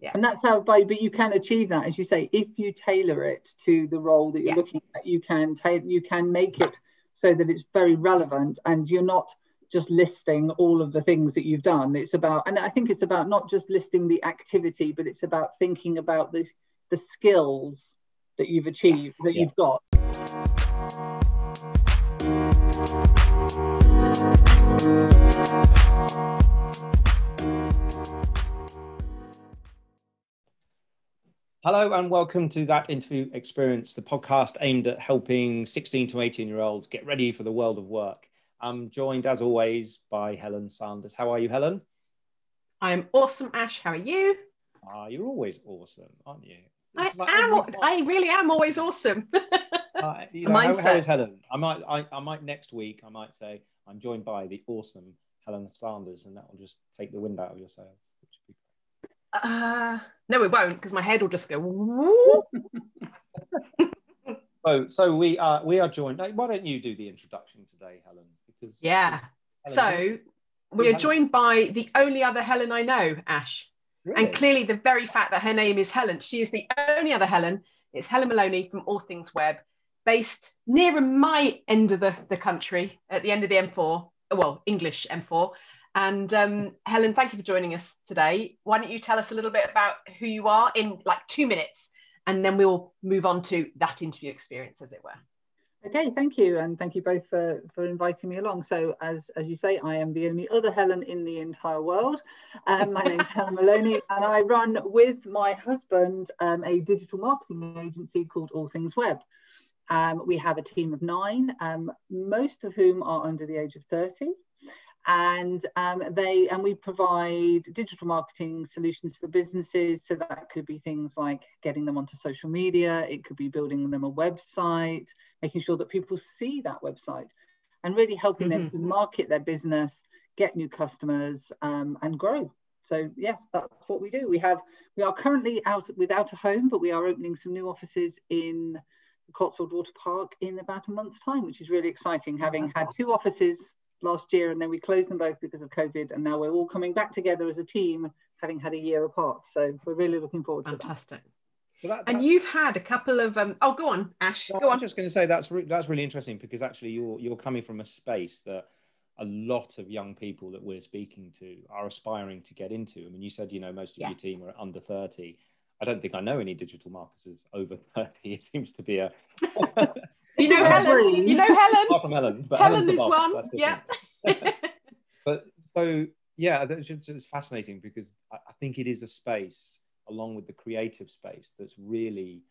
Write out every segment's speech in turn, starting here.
yeah. And that's how by but you can achieve that, as you say, if you tailor it to the role that you're Yeah. looking at, you can ta- you can make it so that it's very relevant and you're not just listing all of the things that you've done. It's about and I think it's about not just listing the activity, but it's about thinking about this the skills that you've achieved that Yeah. you've got. Hello and welcome to that interview experience, the podcast aimed at helping 16 to 18 year olds get ready for the world of work. I'm joined as always by Helen Sanders. How are you, Helen? I'm awesome, Ash. How are you? Ah, you're always awesome, aren't you? I like am. I really am always awesome. Uh, you know, how, how is Helen? I might, I, I might next week. I might say I'm joined by the awesome Helen Sanders, and that will just take the wind out of your sails. Which would be uh, no, it won't because my head will just go. So, so we are we are joined. Why don't you do the introduction today, Helen? Because Yeah. Helen, So we are joined by the only other Helen I know, Ash. really? And clearly, the very fact that her name is Helen, she is the only other Helen. It's Helen Maloney from All Things Web, based nearer my end of the, the country at the end of the M4, well, English M4. And um, Helen, thank you for joining us today. Why don't you tell us a little bit about who you are in like two minutes, and then we'll move on to that interview experience, as it were. Okay, thank you, and thank you both for, for inviting me along. So, as as you say, I am the only other Helen in the entire world. Um, my name's Helen Maloney, and I run with my husband um, a digital marketing agency called All Things Web. Um, we have a team of nine, um, most of whom are under the age of 30. And um, they and we provide digital marketing solutions for businesses. So that could be things like getting them onto social media. It could be building them a website, making sure that people see that website, and really helping them to market their business, get new customers, um, and grow. So yes, that's what we do. We have we are currently out without a home, but we are opening some new offices in Cotswold Water Park in about a month's time, which is really exciting. Having had two offices last year and then we closed them both because of COVID, and now we're all coming back together as a team, having had a year apart. So we're really looking forward to that. Fantastic. So that- And you've had a couple of um, oh, go on, Ash. No, Go I on. was just going to say that's re- that's really interesting because actually you're you're coming from a space that a lot of young people that we're speaking to are aspiring to get into. I mean, you said you know most of Yeah. your team are under thirty. I don't think I know any digital marketers over thirty. It seems to be a You know Helen. You know Helen. apart from Helen, but Helen Helen's is one. Yeah. but so yeah, that's just it's fascinating because I, think it is a space along with the creative space that's really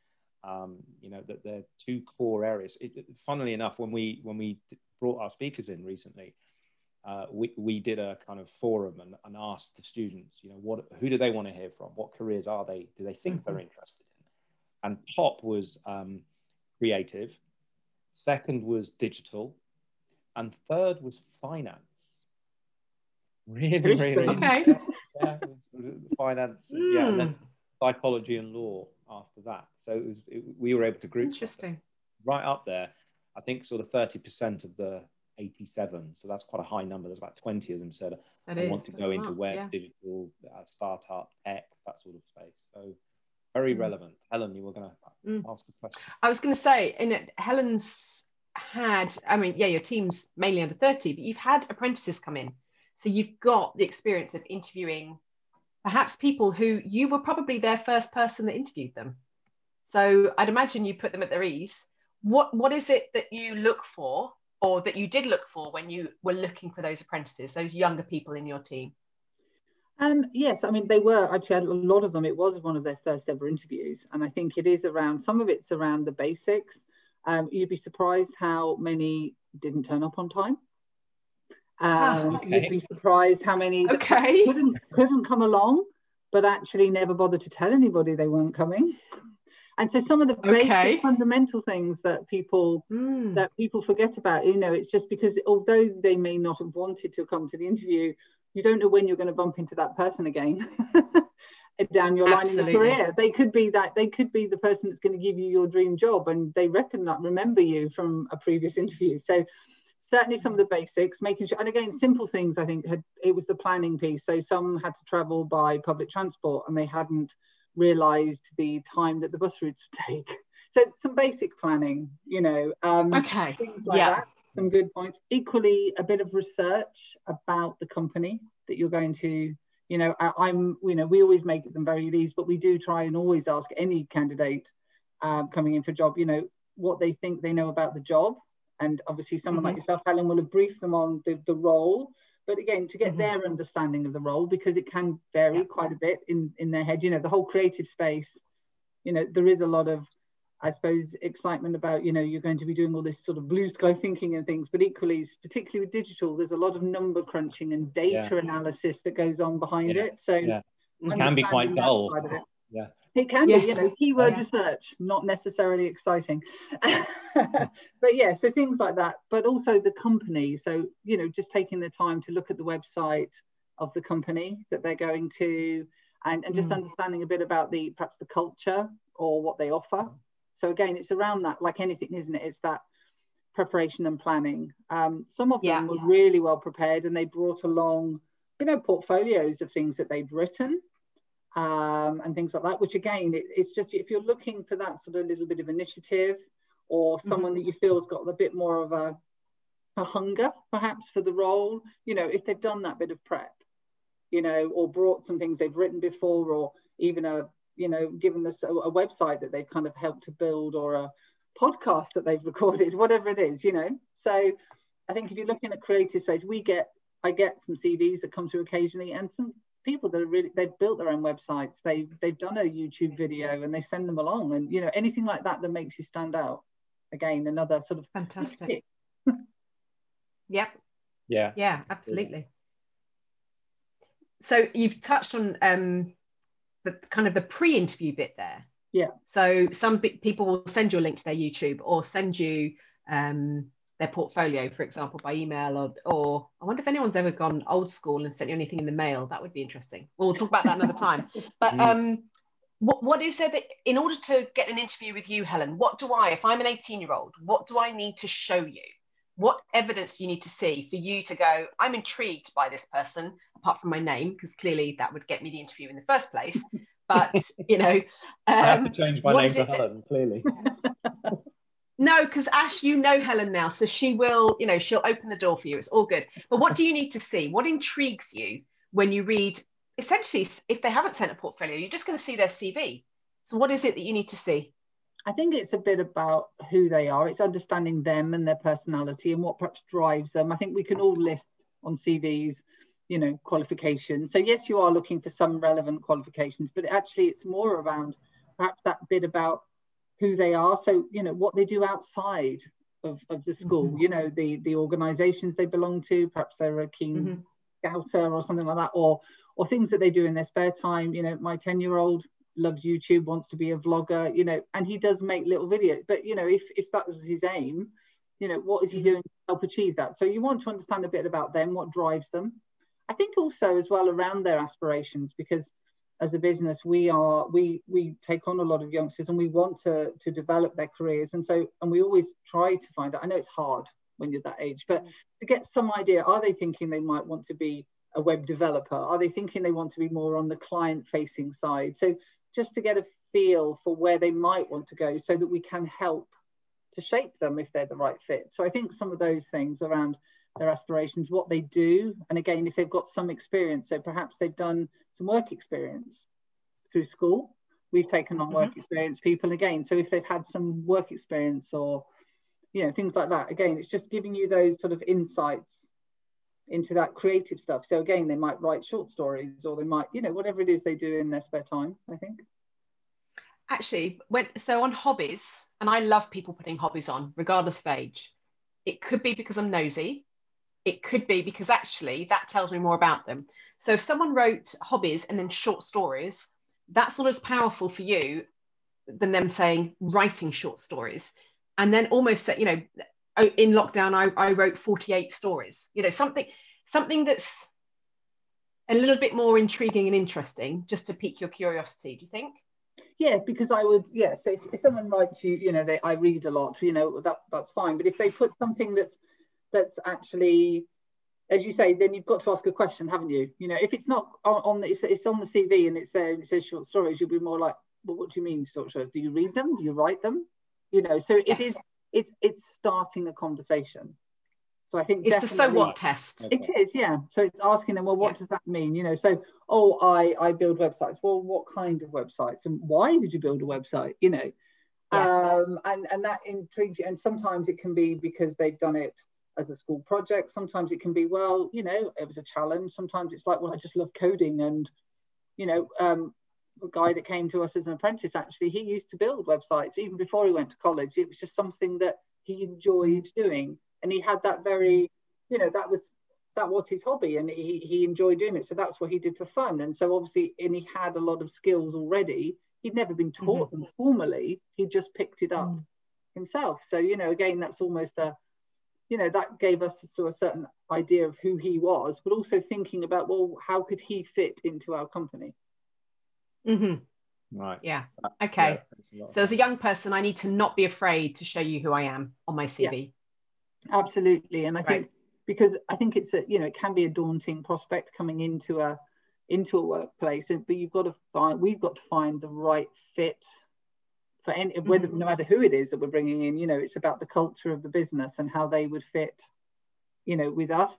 um, you know that they're two core areas. It, funnily enough, when we when we brought our speakers in recently, uh, we we did a kind of forum and, and asked the students, you know, what who do they want to hear from? What careers are they do they think they're interested in? And pop was um, creative, second was digital, and third was finance. Really, really. Okay. yeah, finance, yeah, and then Hmm, psychology and law after that. So it was it, we were able to group Interesting. right up there. I think sort of thirty percent of the eighty-seven. So that's quite a high number. There's about twenty of them said That I is. want to go into lot, web, yeah. digital, uh, startup, tech, that sort of space. So very Mm. relevant. Helen, you were going to Mm. ask a question. I was going to say, in Helen's had, I mean, yeah, your team's mainly under 30, but you've had apprentices come in. So you've got the experience of interviewing perhaps people who you were probably their first person that interviewed them. So I'd imagine you put them at their ease. What What is it that you look for or that you did look for when you were looking for those apprentices, those younger people in your team? Um, yes, I mean they were actually a lot of them. It was one of their first ever interviews, and I think it is around some of it's around the basics. Um, you'd be surprised how many didn't turn up on time. Um, Ah, You'd be surprised how many Okay. couldn't couldn't come along, but actually never bothered to tell anybody they weren't coming. And so some of the basic Okay. fundamental things that people Mm. that people forget about, you know, it's just because although they may not have wanted to come to the interview, you don't know when you're going to bump into that person again down your line in the career. They could be that they could be the person that's going to give you your dream job and they recognize remember you from a previous interview. So certainly some of the basics, making sure, and again, simple things. I think had, it was the planning piece. So some had to travel by public transport, and they hadn't realised the time that the bus routes would take. So some basic planning, you know, um, okay, things like yeah. that. Some good points. Equally, a bit of research about the company that you're going to. You know, I, am You know, we always make them very easy, but we do try and always ask any candidate um, coming in for a job. You know, what they think they know about the job and obviously someone mm-hmm. like yourself helen will have briefed them on the, the role but again to get mm-hmm. their understanding of the role because it can vary yeah. quite a bit in in their head you know the whole creative space you know there is a lot of i suppose excitement about you know you're going to be doing all this sort of blue sky thinking and things but equally particularly with digital there's a lot of number crunching and data yeah. analysis that goes on behind yeah. it so it can be quite dull yeah it can yes. be, you know, keyword research, not necessarily exciting. but yeah, so things like that. But also the company. So, you know, just taking the time to look at the website of the company that they're going to and, and just mm. understanding a bit about the perhaps the culture or what they offer. So again, it's around that, like anything, isn't it? It's that preparation and planning. Um, some of them yeah, were yeah. really well prepared and they brought along, you know, portfolios of things that they'd written um, and things like that, which again, it, it's just if you're looking for that sort of little bit of initiative or someone mm-hmm. that you feel has got a bit more of a, a hunger perhaps for the role, you know, if they've done that bit of prep, you know, or brought some things they've written before or even a, you know, given this a, a website that they've kind of helped to build or a podcast that they've recorded, whatever it is, you know. So I think if you're looking at creative space, we get I get some CVs that come through occasionally and some people that are really they've built their own websites. They've they've done a youtube video and they send them along and you know anything like that that makes you stand out. Again another sort of fantastic. yep. Yeah. Yeah absolutely. So you've touched on um the kind of the pre-interview bit there yeah so some people will send you a link to their youtube or send you um their portfolio, for example, by email or, or I wonder if anyone's ever gone old school and sent you anything in the mail. That would be interesting. We'll talk about that another time. But mm. um, what, what is there that in order to get an interview with you, Helen, what do I, if I'm an 18 year old, what do I need to show you? What evidence do you need to see for you to go, I'm intrigued by this person, apart from my name, because clearly that would get me the interview in the first place. But, you know, um, I have to um, change my name to Helen, clearly. No, because Ash, you know Helen now, so she will, you know, she'll open the door for you. It's all good. But what do you need to see? What intrigues you when you read? Essentially, if they haven't sent a portfolio, you're just going to see their CV. So, what is it that you need to see? I think it's a bit about who they are. It's understanding them and their personality and what perhaps drives them. I think we can all list on CVs, you know, qualifications. So yes, you are looking for some relevant qualifications, but actually it's more around perhaps that bit about who they are so you know what they do outside of, of the school mm-hmm. you know the the organizations they belong to perhaps they're a keen mm-hmm. scouter or something like that or or things that they do in their spare time you know my 10 year old loves youtube wants to be a vlogger you know and he does make little videos. But you know if if that was his aim you know what is he mm-hmm. doing to help achieve that? So you want to understand a bit about them what drives them. I think also as well around their aspirations because as a business we are we we take on a lot of youngsters and we want to to develop their careers. And so and we always try to find out i know it's hard when you're that age but to get some idea are they thinking they might want to be a web developer? Are they thinking they want to be more on the client facing side? So just to get a feel for where they might want to go so that we can help to shape them if they're the right fit so i think some of those things around their aspirations what they do and again if they've got some experience so perhaps they've done some work experience through school. We've taken on work mm-hmm. experience people again. So if they've had some work experience or you know things like that, again, it's just giving you those sort of insights into that creative stuff. So again, they might write short stories or they might, you know, whatever it is they do in their spare time, I think. Actually, when so on hobbies, and I love people putting hobbies on, regardless of age. It could be because I'm nosy. It could be because actually that tells me more about them. So if someone wrote hobbies and then short stories, that's not as powerful for you than them saying writing short stories. And then almost, you know, Oh, in lockdown, I, I wrote 48 stories, you know, something, something that's a little bit more intriguing and interesting just to pique your curiosity. Do you think? Yeah, because I would, yes, if, if someone writes you, you know, they, I read a lot, you know, that that's fine. But if they put something that's that's actually as you say, then you've got to ask a question, haven't you? You know, if it's not on, on the, it's, it's, on the CV and it's there and it says short stories, you'll be more like, well, what do you mean short stories? Do you read them? Do you write them? You know, so yes. it is, it's, it's starting a conversation. So I think it's the so what test. It is, yeah. So it's asking them, well, what yeah. does that mean? You know, so oh, I I build websites. Well, what kind of websites and why did you build a website? You know, yeah. um, and and that intrigues you. And sometimes it can be because they've done it as a school project. Sometimes it can be, well, you know, it was a challenge. Sometimes it's like, well, I just love coding. And, you know, um, a guy that came to us as an apprentice, actually, he used to build websites even before he went to college. It was just something that he enjoyed doing. And he had that very, you know, that was that was his hobby and he, he enjoyed doing it. So that's what he did for fun. And so obviously, and he had a lot of skills already. He'd never been taught mm-hmm. them formally. He just picked it up mm. himself. So, you know, again, that's almost a you know that gave us sort of a certain idea of who he was but also thinking about well how could he fit into our company mm-hmm. right yeah okay yeah, so as a young person i need to not be afraid to show you who i am on my cv yeah. absolutely and i right. think because i think it's a you know it can be a daunting prospect coming into a into a workplace but you've got to find we've got to find the right fit for any whether mm-hmm. no matter who it is that we're bringing in you know it's about the culture of the business and how they would fit you know with us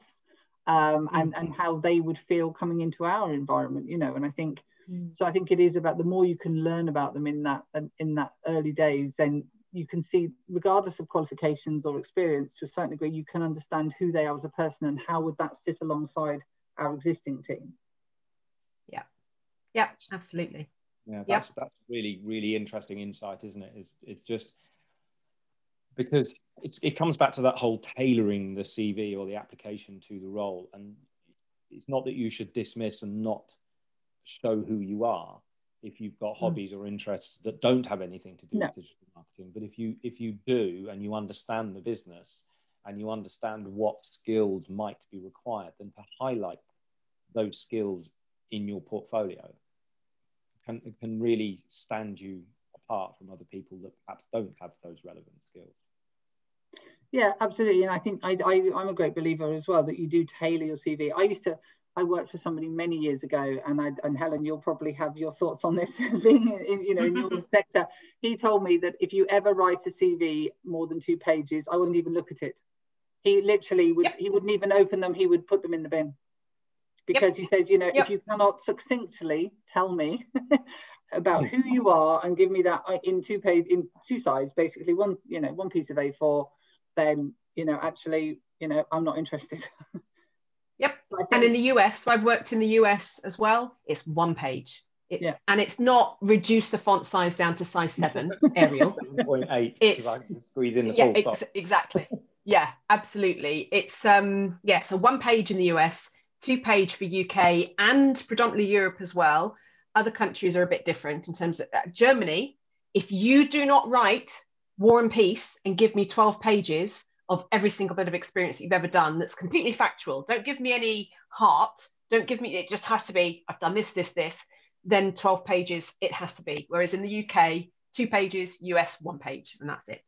um, and mm-hmm. and how they would feel coming into our environment you know and i think mm. so i think it is about the more you can learn about them in that in that early days then you can see regardless of qualifications or experience to a certain degree you can understand who they are as a person and how would that sit alongside our existing team yeah yeah absolutely yeah that's yep. that's really really interesting insight isn't it it's it's just because it's it comes back to that whole tailoring the cv or the application to the role and it's not that you should dismiss and not show who you are if you've got hmm. hobbies or interests that don't have anything to do no. with digital marketing but if you if you do and you understand the business and you understand what skills might be required then to highlight those skills in your portfolio can can really stand you apart from other people that perhaps don't have those relevant skills. Yeah, absolutely. And I think I, I, I'm a great believer as well that you do tailor your CV. I used to, I worked for somebody many years ago, and I, and Helen, you'll probably have your thoughts on this as being in, you know in your sector. He told me that if you ever write a CV more than two pages, I wouldn't even look at it. He literally would, yep. he wouldn't even open them. He would put them in the bin because yep. he says, you know, yep. if you cannot succinctly tell me about who you are and give me that in two page in two sides, basically one, you know, one piece of A4, then you know, actually, you know, I'm not interested. yep. And in the US, so I've worked in the US as well. It's one page. It, yeah. And it's not reduce the font size down to size seven, Arial. 7.8. It's I can squeeze in the yeah, full stop. exactly. Yeah, absolutely. It's um yeah, so one page in the US two page for UK and predominantly Europe as well. Other countries are a bit different in terms of uh, Germany. If you do not write War and Peace and give me 12 pages of every single bit of experience that you've ever done that's completely factual, don't give me any heart, don't give me, it just has to be, I've done this, this, this, then 12 pages, it has to be. Whereas in the UK, two pages, US, one page, and that's it.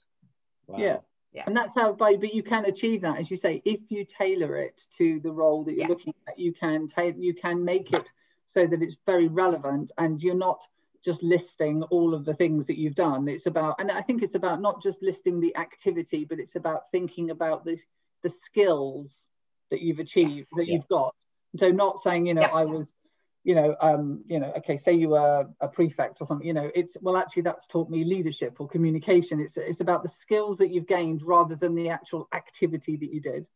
Wow. Yeah yeah. and that's how by but you can achieve that as you say if you tailor it to the role that you're yeah. looking at you can take you can make it so that it's very relevant and you're not just listing all of the things that you've done it's about and i think it's about not just listing the activity but it's about thinking about this the skills that you've achieved yes. that yeah. you've got so not saying you know i was you know, um, you know, okay, say you were a prefect or something, you know, it's well, actually, that's taught me leadership or communication. It's it's about the skills that you've gained rather than the actual activity that you did.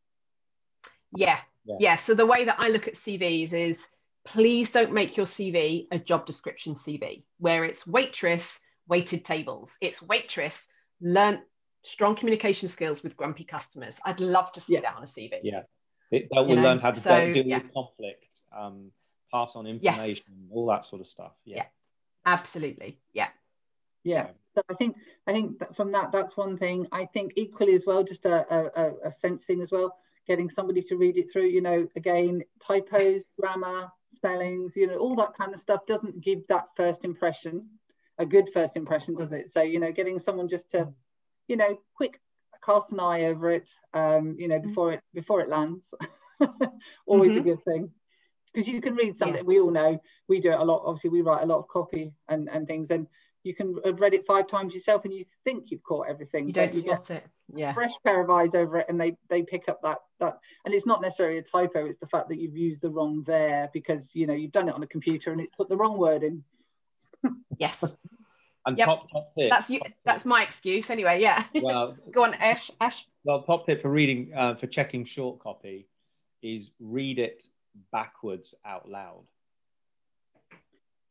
Yeah, yeah. yeah. So the way that I look at CVs is, please don't make your CV a job description CV where it's waitress weighted tables. It's waitress learn strong communication skills with grumpy customers. I'd love to see yeah. that on a CV. Yeah, it, that will learn how to so, deal yeah. with conflict. Um, pass on information, yes. all that sort of stuff. Yeah. yeah. Absolutely. Yeah. Yeah. So I think I think that from that that's one thing. I think equally as well, just a, a, a sense thing as well, getting somebody to read it through, you know, again, typos, grammar, spellings, you know, all that kind of stuff doesn't give that first impression, a good first impression, does it? So, you know, getting someone just to, you know, quick cast an eye over it, um, you know, mm-hmm. before it before it lands. Always mm-hmm. a good thing because you can read something. Yeah. We all know we do it a lot. Obviously, we write a lot of copy and and things, and you can have read it five times yourself, and you think you've caught everything. You don't you spot it. Yeah. Fresh pair of eyes over it, and they they pick up that that, and it's not necessarily a typo. It's the fact that you've used the wrong there because you know you've done it on a computer and it's put the wrong word in. yes. And yep. top, top tip. That's you. That's my excuse anyway. Yeah. Well, go on, Ash. Ash. Well, top tip for reading, uh, for checking short copy, is read it backwards out loud.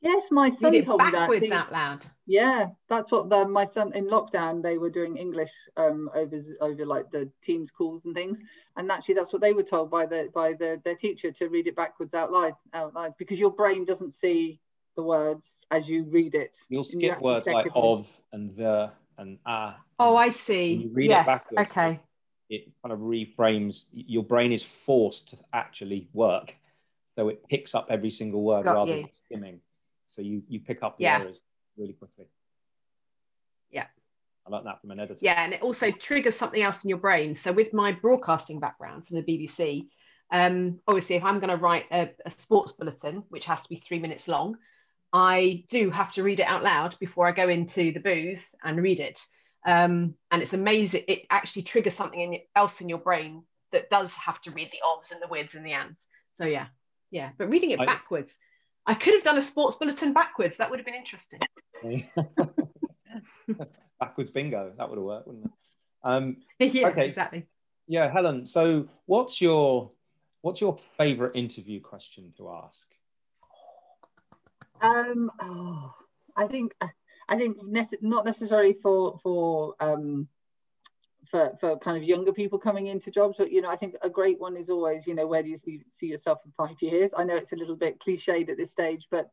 Yes, my son read it told backwards me that. out loud. Yeah, that's what the, my son in lockdown they were doing English um, over over like the Teams calls and things, and actually that's what they were told by the by the their teacher to read it backwards out loud out loud because your brain doesn't see the words as you read it. You'll skip you words like of and the and ah. Oh, I see. yes. okay. It kind of reframes. Your brain is forced to actually work, so it picks up every single word Got rather you. than skimming. So you you pick up the yeah. errors really quickly. Yeah. I like that from an editor. Yeah, and it also triggers something else in your brain. So with my broadcasting background from the BBC, um, obviously if I'm going to write a, a sports bulletin, which has to be three minutes long, I do have to read it out loud before I go into the booth and read it. Um, and it's amazing. It actually triggers something in, else in your brain that does have to read the obs and the wids and the ands. So yeah, yeah. But reading it I, backwards, I could have done a sports bulletin backwards. That would have been interesting. backwards bingo. That would have worked, wouldn't it? Um, yeah, okay, exactly. yeah, Helen. So, what's your what's your favorite interview question to ask? Um, oh, I think I think nece- not necessarily for for um, for for kind of younger people coming into jobs, but you know, I think a great one is always, you know, where do you see, see yourself in five years? I know it's a little bit cliched at this stage, but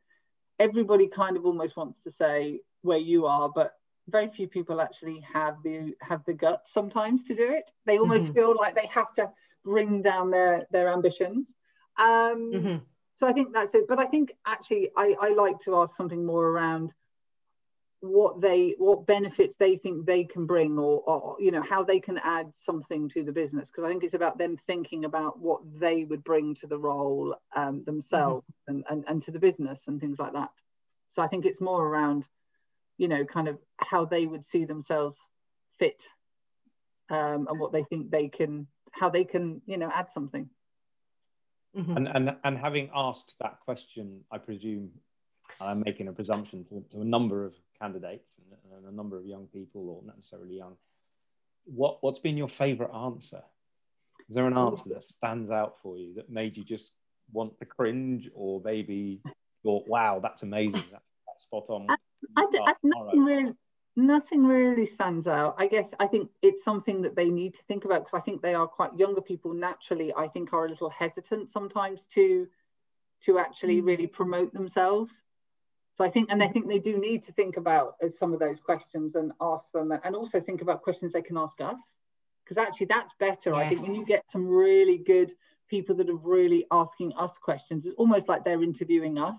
everybody kind of almost wants to say where you are, but very few people actually have the have the guts sometimes to do it. They almost mm-hmm. feel like they have to bring down their their ambitions. Um, mm-hmm so I think that's it. But I think actually I, I like to ask something more around what they what benefits they think they can bring or, or you know how they can add something to the business because i think it's about them thinking about what they would bring to the role um, themselves mm-hmm. and, and and to the business and things like that so i think it's more around you know kind of how they would see themselves fit um, and what they think they can how they can you know add something Mm-hmm. And, and, and having asked that question, I presume I'm making a presumption to, to a number of candidates and, a number of young people, or not necessarily young. What, what's been your favorite answer? Is there an answer that stands out for you that made you just want to cringe, or maybe thought, wow, that's amazing, that's, that's spot on? I, I, I, nothing, really, Nothing really stands out. I guess I think it's something that they need to think about because I think they are quite younger people naturally. I think are a little hesitant sometimes to to actually mm. really promote themselves. So I think, and I think they do need to think about uh, some of those questions and ask them, and also think about questions they can ask us because actually that's better. Yes. I think when you get some really good people that are really asking us questions, it's almost like they're interviewing us.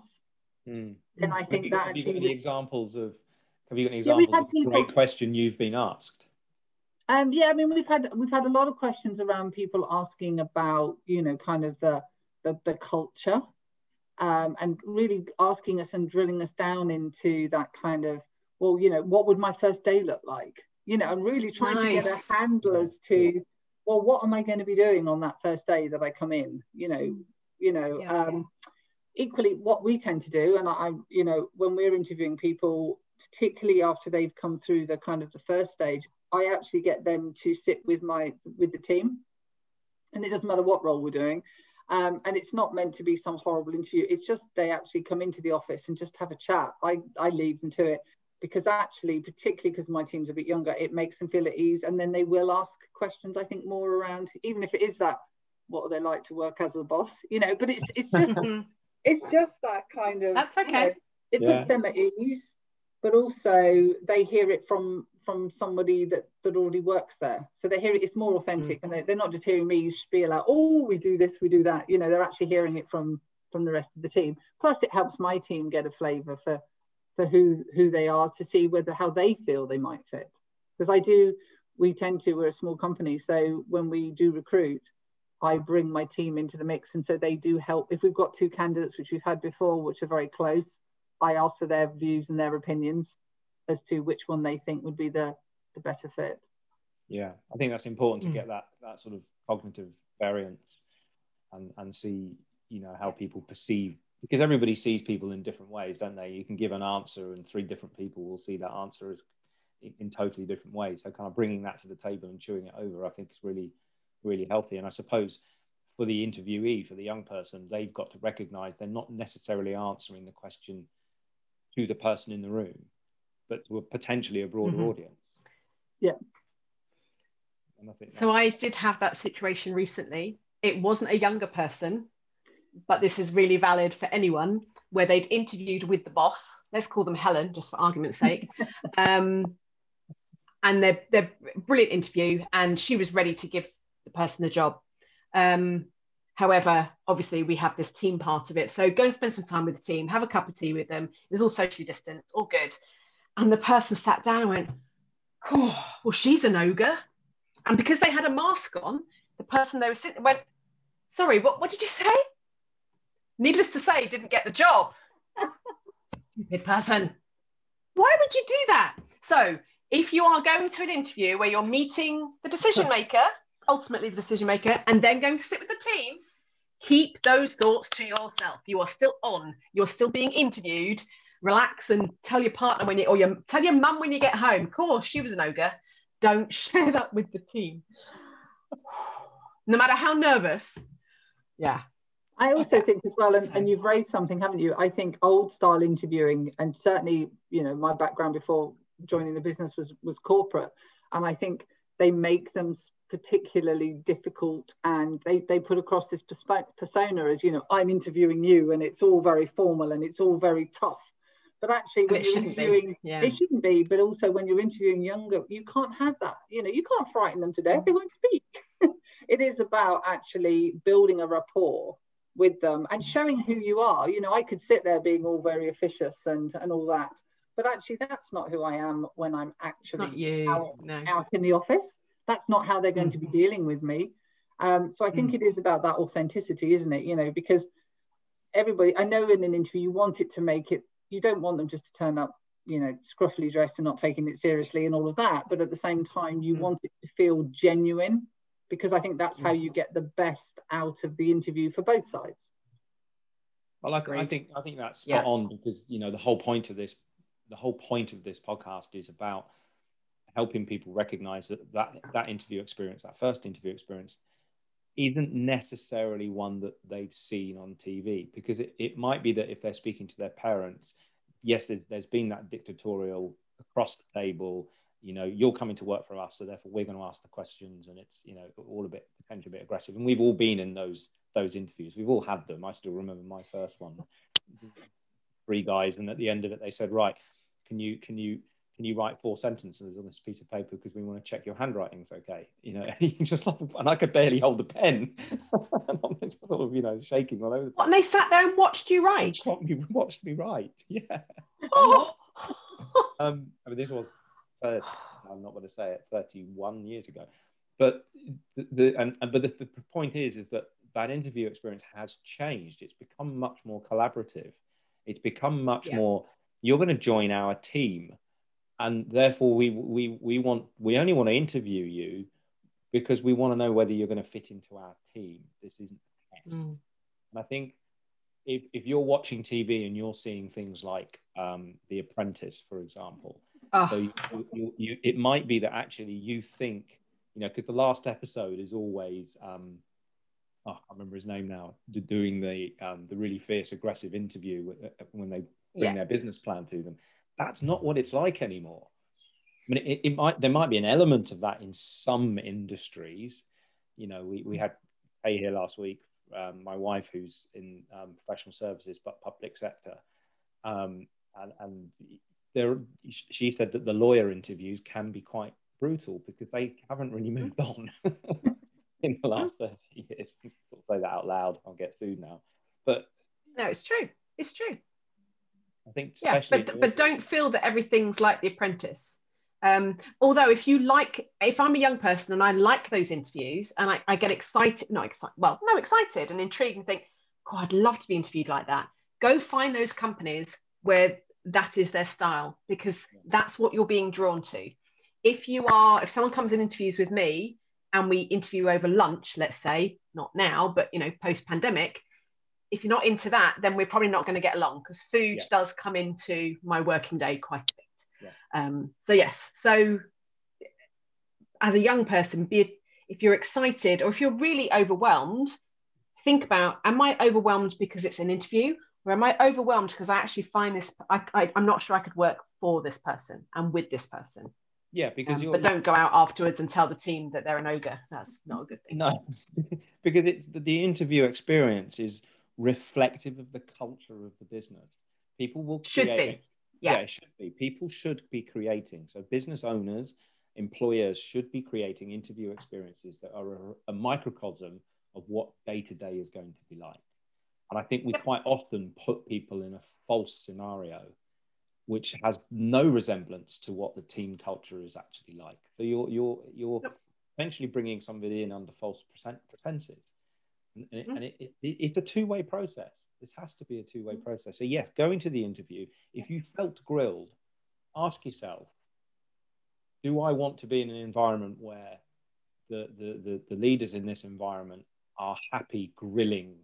Mm. And I think that actually, any examples of have you got any examples yeah, of people, great question you've been asked? Um, yeah, I mean we've had we've had a lot of questions around people asking about you know kind of the the, the culture, um, and really asking us and drilling us down into that kind of well you know what would my first day look like you know and really trying nice. to get a handle as to well what am I going to be doing on that first day that I come in you know you know yeah, um, yeah. equally what we tend to do and I, I you know when we're interviewing people particularly after they've come through the kind of the first stage, I actually get them to sit with my with the team, and it doesn't matter what role we're doing. Um, and it's not meant to be some horrible interview. It's just they actually come into the office and just have a chat. I, I lead them to it because actually, particularly because my team's a bit younger, it makes them feel at ease. And then they will ask questions, I think, more around, even if it is that, what are they like to work as a boss? You know, but it's it's just it's just that kind of that's okay. You know, it yeah. puts them at ease but also they hear it from from somebody that that already works there so they hear it it's more authentic mm. and they, are not just hearing me spiel out oh we do this we do that you know they're actually hearing it from from the rest of the team plus it helps my team get a flavor for for who who they are to see whether how they feel they might fit because i do we tend to, we're a small company. So when we do recruit, I bring my team into the mix. And so they do help. If we've got two candidates, which we've had before, which are very close, I ask for their views and their opinions as to which one they think would be the, the better fit. Yeah, I think that's important to mm. get that that sort of cognitive variance and and see you know how people perceive because everybody sees people in different ways, don't they? You can give an answer, and three different people will see that answer as in, in totally different ways. So, kind of bringing that to the table and chewing it over, I think, is really really healthy. And I suppose for the interviewee, for the young person, they've got to recognize they're not necessarily answering the question to the person in the room, but to a potentially a broader mm-hmm. audience. Yeah. I so I did have that situation recently. It wasn't a younger person, but this is really valid for anyone where they'd interviewed with the boss. Let's call them Helen, just for argument's sake. um, and they're, they're brilliant interview, and she was ready to give the person the job. Um, however, obviously, we have this team part of it. So go and spend some time with the team, have a cup of tea with them. It was all socially distanced, all good. And the person sat down and went, oh, well, she's an ogre. And because they had a mask on, the person they were sitting went, sorry, what, what did you say? Needless to say, didn't get the job. Stupid person. Why would you do that? So if you are going to an interview where you're meeting the decision maker, ultimately the decision maker, and then going to sit with the team, keep those thoughts to yourself. You are still on, you're still being interviewed. Relax and tell your partner when you, or your, tell your mum when you get home. Of course, she was an ogre. Don't share that with the team. No matter how nervous. Yeah. I also think as well, and, and you've raised something, haven't you? I think old style interviewing, and certainly, you know, my background before joining the business was was corporate, and I think they make them particularly difficult and they, they put across this persona as you know i'm interviewing you and it's all very formal and it's all very tough but actually when you're interviewing yeah. it shouldn't be but also when you're interviewing younger you can't have that. You know you can't frighten them to death. They won't speak. It is about actually building a rapport with them and showing who you are. You know i could sit there being all very officious and and all that but actually that's not who i am when i'm actually out, no. out in the office. That's not how they're going to be mm-hmm. dealing with me. Um, so i think mm. it is about that authenticity isn't it? You know because everybody i know in an interview you want it to make it you don't want them just to turn up you know scruffily dressed and not taking it seriously and all of that but at the same time you mm. want it to feel genuine because i think that's how you get the best out of the interview for both sides well I, I think i think that's spot yeah. on because you know the whole point of this the whole point of this podcast is about helping people recognize that that, that interview experience, that first interview experience, isn't necessarily one that they've seen on TV because it, it might be that if they're speaking to their parents, yes, there's, there's been that dictatorial across the table, you know, you're coming to work for us, so therefore we're going to ask the questions, and it's you know all a bit potentially a bit aggressive. And we've all been in those those interviews. We've all had them. I still remember my first one, three guys, and at the end of it, they said, "Right, can you can you can you write four sentences on this piece of paper because we want to check your handwriting's okay? You know just like and i could barely hold a pen. Sort of you know shaking all over what, and they sat there and watched you write? watched, watched me write yeah. Oh. um i mean this was uh, i'm not going to say it 31 years ago. But the, the and, and but the, the point is is that that interview experience has changed. It's become much more collaborative. It's become much yeah. more you're going to join our team and therefore we we we want we only want to interview you because we want to know whether you're going to fit into our team. This isn't a test. Mm. And I think if, if you're watching TV and you're seeing things like um, The Apprentice, for example, oh. so you, you, you, it might be that actually you think, you know, because the last episode is always, um, oh, I can't remember his name now, doing the um, the really fierce, aggressive interview when they bring yeah. their business plan to them that's not what it's like anymore. I mean, it, it, might there might be an element of that in some industries. You know, we, we had Kay here last week, um, my wife who's in um, professional services but public sector, um, and, and there she said that the lawyer interviews can be quite brutal because they haven't really moved on in the last 30 years. I'll say that out loud, I'll get food now. But no, it's true. It's true. I think yeah, but but don't feel that everything's like The Apprentice. Um, although if you like, if I'm a young person and I like those interviews and I, I get excited, not excited, well, no, excited and intrigued and think, God, I'd love to be interviewed like that. Go find those companies where that is their style because that's what you're being drawn to. If you are, if someone comes in interviews with me and we interview over lunch, let's say, not now, but you know, post pandemic, if you're not into that, then we're probably not going to get along because food yeah. does come into my working day quite a bit. Um, so yes, so as a young person, be it, if you're excited or if you're really overwhelmed, think about: Am I overwhelmed because it's an interview, or am I overwhelmed because I actually find this? I, I, am not sure I could work for this person and with this person. Yeah, because um, but don't go out afterwards and tell the team that they're an ogre. That's not a good thing. No, because it's the, the interview experience is reflective of the culture of the business. People will create, should be yeah. yeah, it should be. People should be creating. So business owners, employers should be creating interview experiences that are a, a microcosm of what day to day is going to be like. And I think we quite often put people in a false scenario, which has no resemblance to what the team culture is actually like. So you're you're you're yep. essentially bringing somebody in under false pretenses, and, and, mm. and it, it, it's a two way process. This has to be a two way mm. process. So, yes, going to the interview, if you felt grilled, ask yourself do I want to be in an environment where the, the, the, the leaders in this environment are happy grilling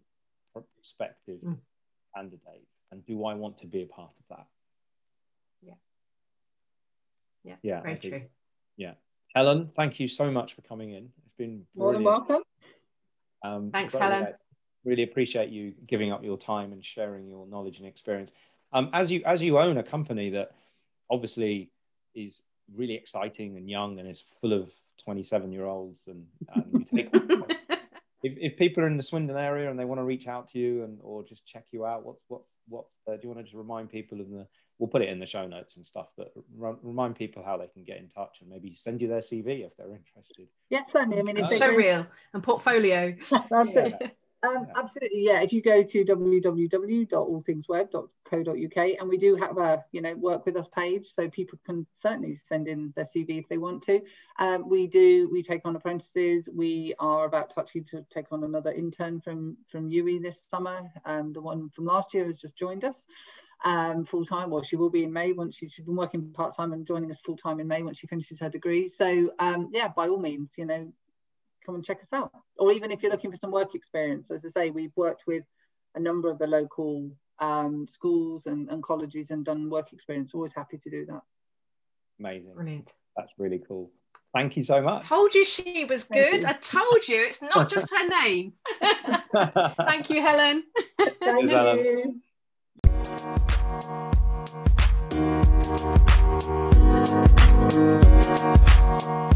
prospective mm. candidates? And do I want to be a part of that? Yeah. Yeah. Yeah. Very true. So. Yeah. Helen, thank you so much for coming in. It's been more than welcome. Um, Thanks, Helen really appreciate you giving up your time and sharing your knowledge and experience. Um, as you as you own a company that obviously is really exciting and young and is full of 27 year olds and, and take, if, if people are in the Swindon area and they want to reach out to you and or just check you out, what's what's what uh, do you want to just remind people in the we'll put it in the show notes and stuff that remind people how they can get in touch and maybe send you their CV if they're interested. Yes, certainly. I mean, it's so real and portfolio. That's yeah. it. Um, yeah. Absolutely, yeah. If you go to www.allthingsweb.co.uk, and we do have a you know work with us page, so people can certainly send in their CV if they want to. Um, we do we take on apprentices. We are about to actually to take on another intern from from UE this summer. Um, the one from last year has just joined us um, full time. Well, she will be in May once she, she's been working part time and joining us full time in May once she finishes her degree. So um, yeah, by all means, you know, come and check us out. Or even if you're looking for some work experience, as I say, we've worked with a number of the local um, schools and, and, colleges and done work experience. Always happy to do that. Amazing. Brilliant. That's really cool. Thank you so much. I told you she was good. I told you it's not just her name. Thank you, Helen. Thank Thank you.